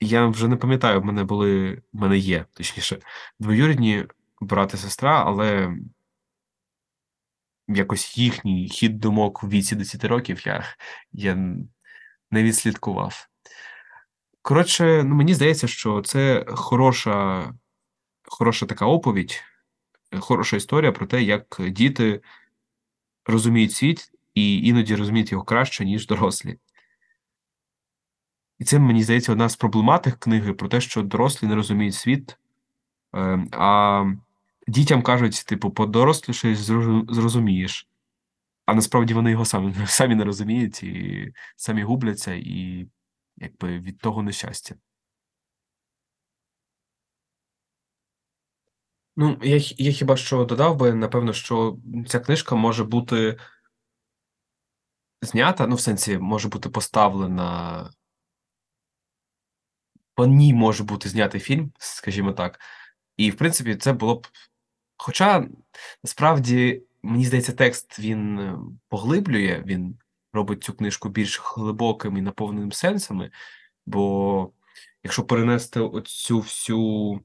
C: я вже не пам'ятаю, в мене були, в мене є, точніше, двоюрідні брат і сестра, але якось їхній хід думок у віці 10 років я, я не відслідкував. Коротше, ну, мені здається, що це хороша, хороша така оповідь, хороша історія про те, як діти розуміють світ і іноді розуміють його краще, ніж дорослі. І це, мені здається, одна з проблематик книги про те, що дорослі не розуміють світ, е, а дітям кажуть, типу, подорослішаєш, зрозу- зрозумієш. А насправді вони його самі, самі не розуміють і самі губляться, і якби від того нещастя. Ну, я, я хіба що додав би, напевно, що ця книжка може бути знята, ну, в сенсі, може бути поставлена. По ній може бути знятий фільм, скажімо так. І, в принципі, це було б. Хоча, насправді, мені здається, текст він е, поглиблює, він робить цю книжку більш глибоким і наповненим сенсами. Бо якщо перенести оцю всю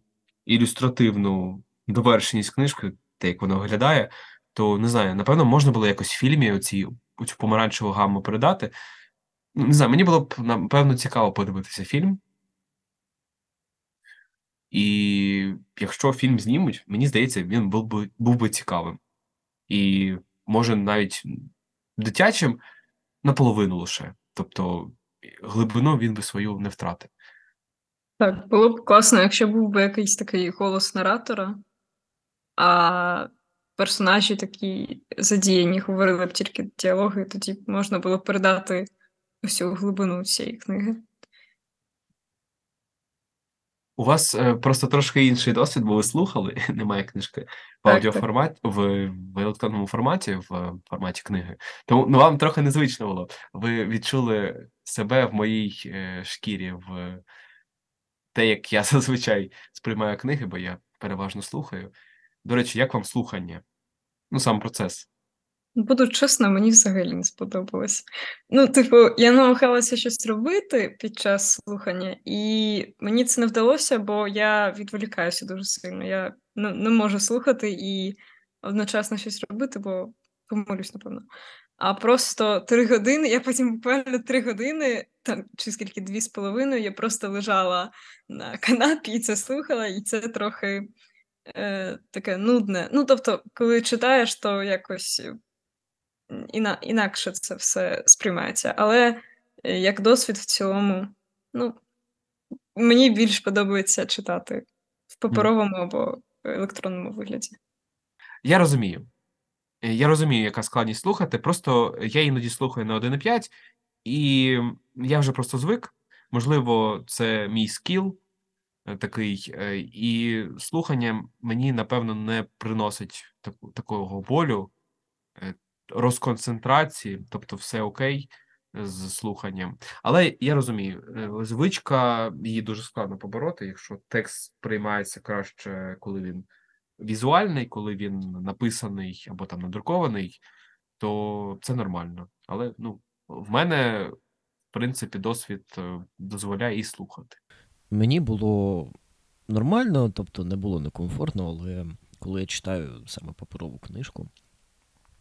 C: ілюстративну довершеність книжки, те, як вона виглядає, то не знаю, напевно, можна було якось в фільмі оці, оцю помаранчеву гамму передати. Не знаю, мені було б напевно цікаво подивитися фільм. І якщо фільм знімуть, мені здається, він був би, був би цікавим. І може навіть дитячим наполовину лише. Тобто глибину він би свою не втратив.
B: Так, було б класно, якщо був би якийсь такий голос наратора, а персонажі такі задіяні говорили б тільки діалоги, тоді можна було передати усю глибину цієї книги.
C: У вас е, просто трошки інший досвід, бо ви слухали, немає книжки в
B: Так,
C: аудіоформаті, в, в електронному форматі, в е, форматі книги. Тому ну, вам трохи незвично було. Ви відчули себе в моїй е, шкірі, в те, як я зазвичай сприймаю книги, бо я переважно слухаю. До речі, як вам слухання? Ну, сам процес.
B: Буду чесна, мені взагалі не сподобалось. Ну, типу, я намагалася щось робити під час слухання, і мені це не вдалося, бо я відволікаюся дуже сильно. Я не, не можу слухати і одночасно щось робити, бо помилюсь, напевно. А просто три години, я потім буквально три години, там чи скільки дві з половиною, я просто лежала на канапі і це слухала, і це трохи е, таке нудне. Ну, тобто, коли читаєш, то якось іна, інакше це все сприймається. Але е, як досвід в цілому, ну, мені більш подобається читати в паперовому або електронному вигляді.
C: Я розумію. Е, Я розумію, яка складність слухати. Просто я іноді слухаю на 1,5, і я вже просто звик. Можливо, це мій скіл е, такий, і слухання мені, напевно, не приносить таку, такого болю, розконцентрації, тобто все окей з слуханням. Але я розумію, е, звичка її дуже складно побороти, якщо текст сприймається краще, коли він візуальний, коли він написаний або там надрукований, то це нормально. Але ну, в мене, в принципі, досвід е, дозволяє і слухати.
D: Мені було нормально, тобто не було некомфортно, але коли я читаю саме паперову книжку,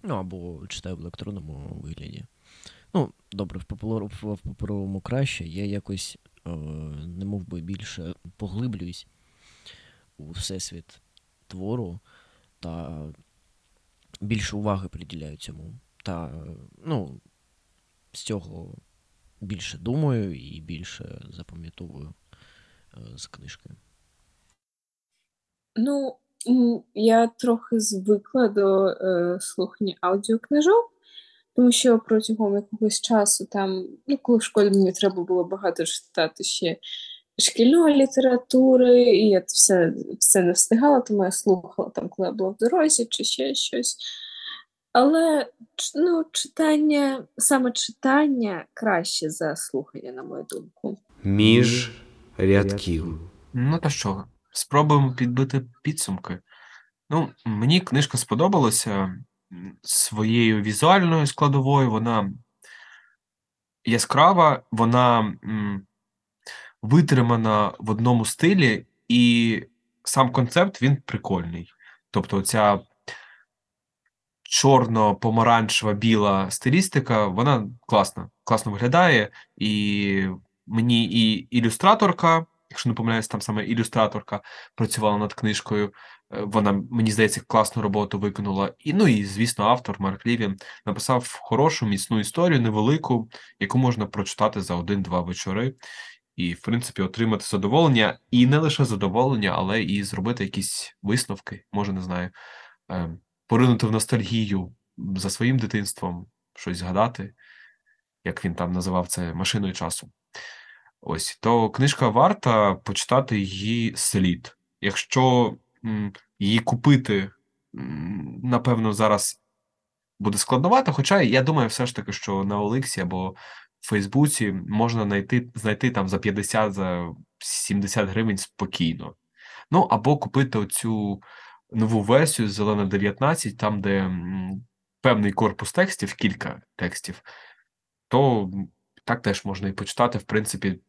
D: ну або читаю в електронному вигляді. Ну, добре, в паперов- в паперовому краще, я якось е, не мов би більше поглиблююсь у всесвіт твору та більше уваги приділяю цьому. Та, ну, з цього більше думаю і більше запам'ятовую е, з книжки.
E: Ну, я трохи звикла до е, слухання аудіокнижок, тому що протягом якогось часу там, ну, коли в школі мені треба було багато читати ще шкільної літератури, і я все, все не встигала, тому я слухала там, коли я була в дорозі, чи ще щось. Але ну, читання, саме читання краще за слухання, на мою думку.
A: Між рядків.
C: Ну та що, спробуємо підбити підсумки. Ну, мені книжка сподобалася своєю візуальною складовою. Вона яскрава, вона витримана в одному стилі, і сам концепт він прикольний. Тобто, ця чорно-помаранчева біла стилістика, вона класна, класно виглядає. І мені і ілюстраторка, якщо не помиляюсь, там саме ілюстраторка працювала над книжкою. Е, Вона, мені здається, класну роботу виконала. І, ну і, звісно, автор Марк Лівін написав хорошу, міцну історію, невелику, яку можна прочитати за один-два вечори. І, в принципі, отримати задоволення, і не лише задоволення, але і зробити якісь висновки, може, не знаю, е, поринути в ностальгію за своїм дитинством, щось згадати, як він там називав це машиною часу. Ось то книжка варта почитати її слід. Якщо її купити, напевно, зараз буде складновато. Хоча я думаю, все ж таки, що на Оликсі або в Фейсбуці можна знайти, знайти там за 50, за 70 гривень спокійно. Ну, або купити оцю нову версію Зелена 19, там, де певний корпус текстів, кілька текстів, то так теж можна і почитати, в принципі,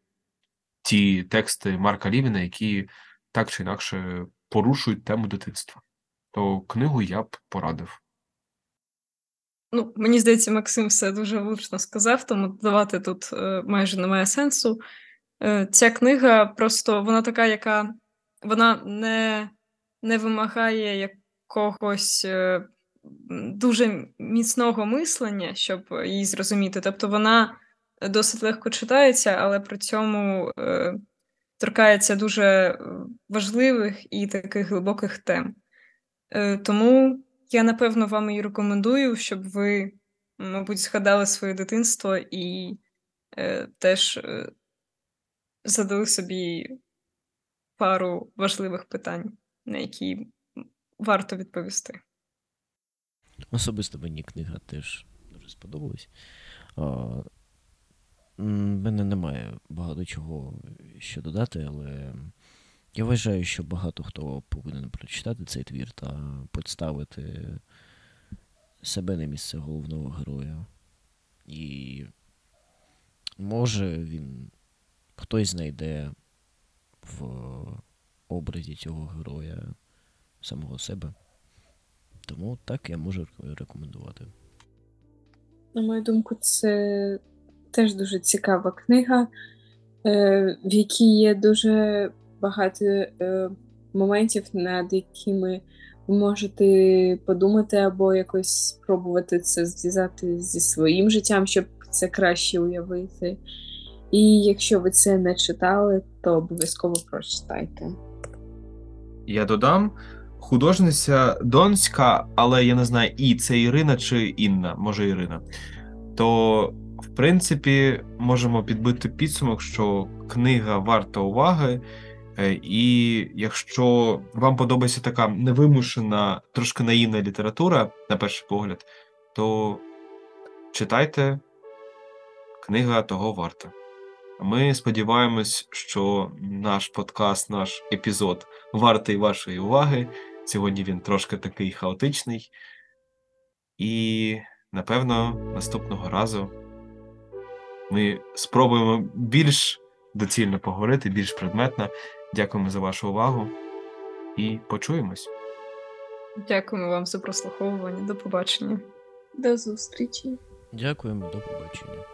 C: ті тексти Марка Лівіна, які так чи інакше порушують тему дитинства. То книгу я б порадив.
B: Ну, мені здається, Максим все дуже влучно сказав, тому додавати тут е, майже немає сенсу. Е, ця книга просто вона така, яка вона не, не вимагає якогось е, дуже міцного мислення, щоб її зрозуміти. Тобто вона досить легко читається, але при цьому е, торкається дуже е, важливих і таких глибоких тем. Е, тому я напевно вам її рекомендую, щоб ви, мабуть, згадали своє дитинство і е, теж е, задали собі пару важливих питань, на які варто відповісти.
D: Особисто мені книга теж дуже сподобалась. Мене немає багато чого що додати, але я вважаю, що багато хто повинен прочитати цей твір та представити себе на місце головного героя. І може він хтось знайде в образі цього героя самого себе. Тому так я можу рекомендувати.
E: На мою думку, це теж дуже цікава книга, е, в якій є дуже багато е, моментів, над якими ви можете подумати або якось спробувати це зв'язати зі своїм життям, щоб це краще уявити. І якщо ви це не читали, то обов'язково прочитайте.
C: Я додам художниця Донська, але я не знаю, і це Ірина чи Інна, може Ірина. То, в принципі, можемо підбити підсумок, що книга варта уваги. Е, І якщо вам подобається така невимушена, трошки наївна література, на перший погляд, то читайте, книга того варта. Ми сподіваємось, що наш подкаст, наш епізод вартий вашої уваги. Сьогодні він трошки такий хаотичний. І, напевно, наступного разу ми спробуємо більш доцільно поговорити, більш предметно. Дякуємо за вашу увагу і почуємось.
B: Дякуємо вам за прослуховування. До побачення.
E: До зустрічі!
D: Дякуємо, до побачення.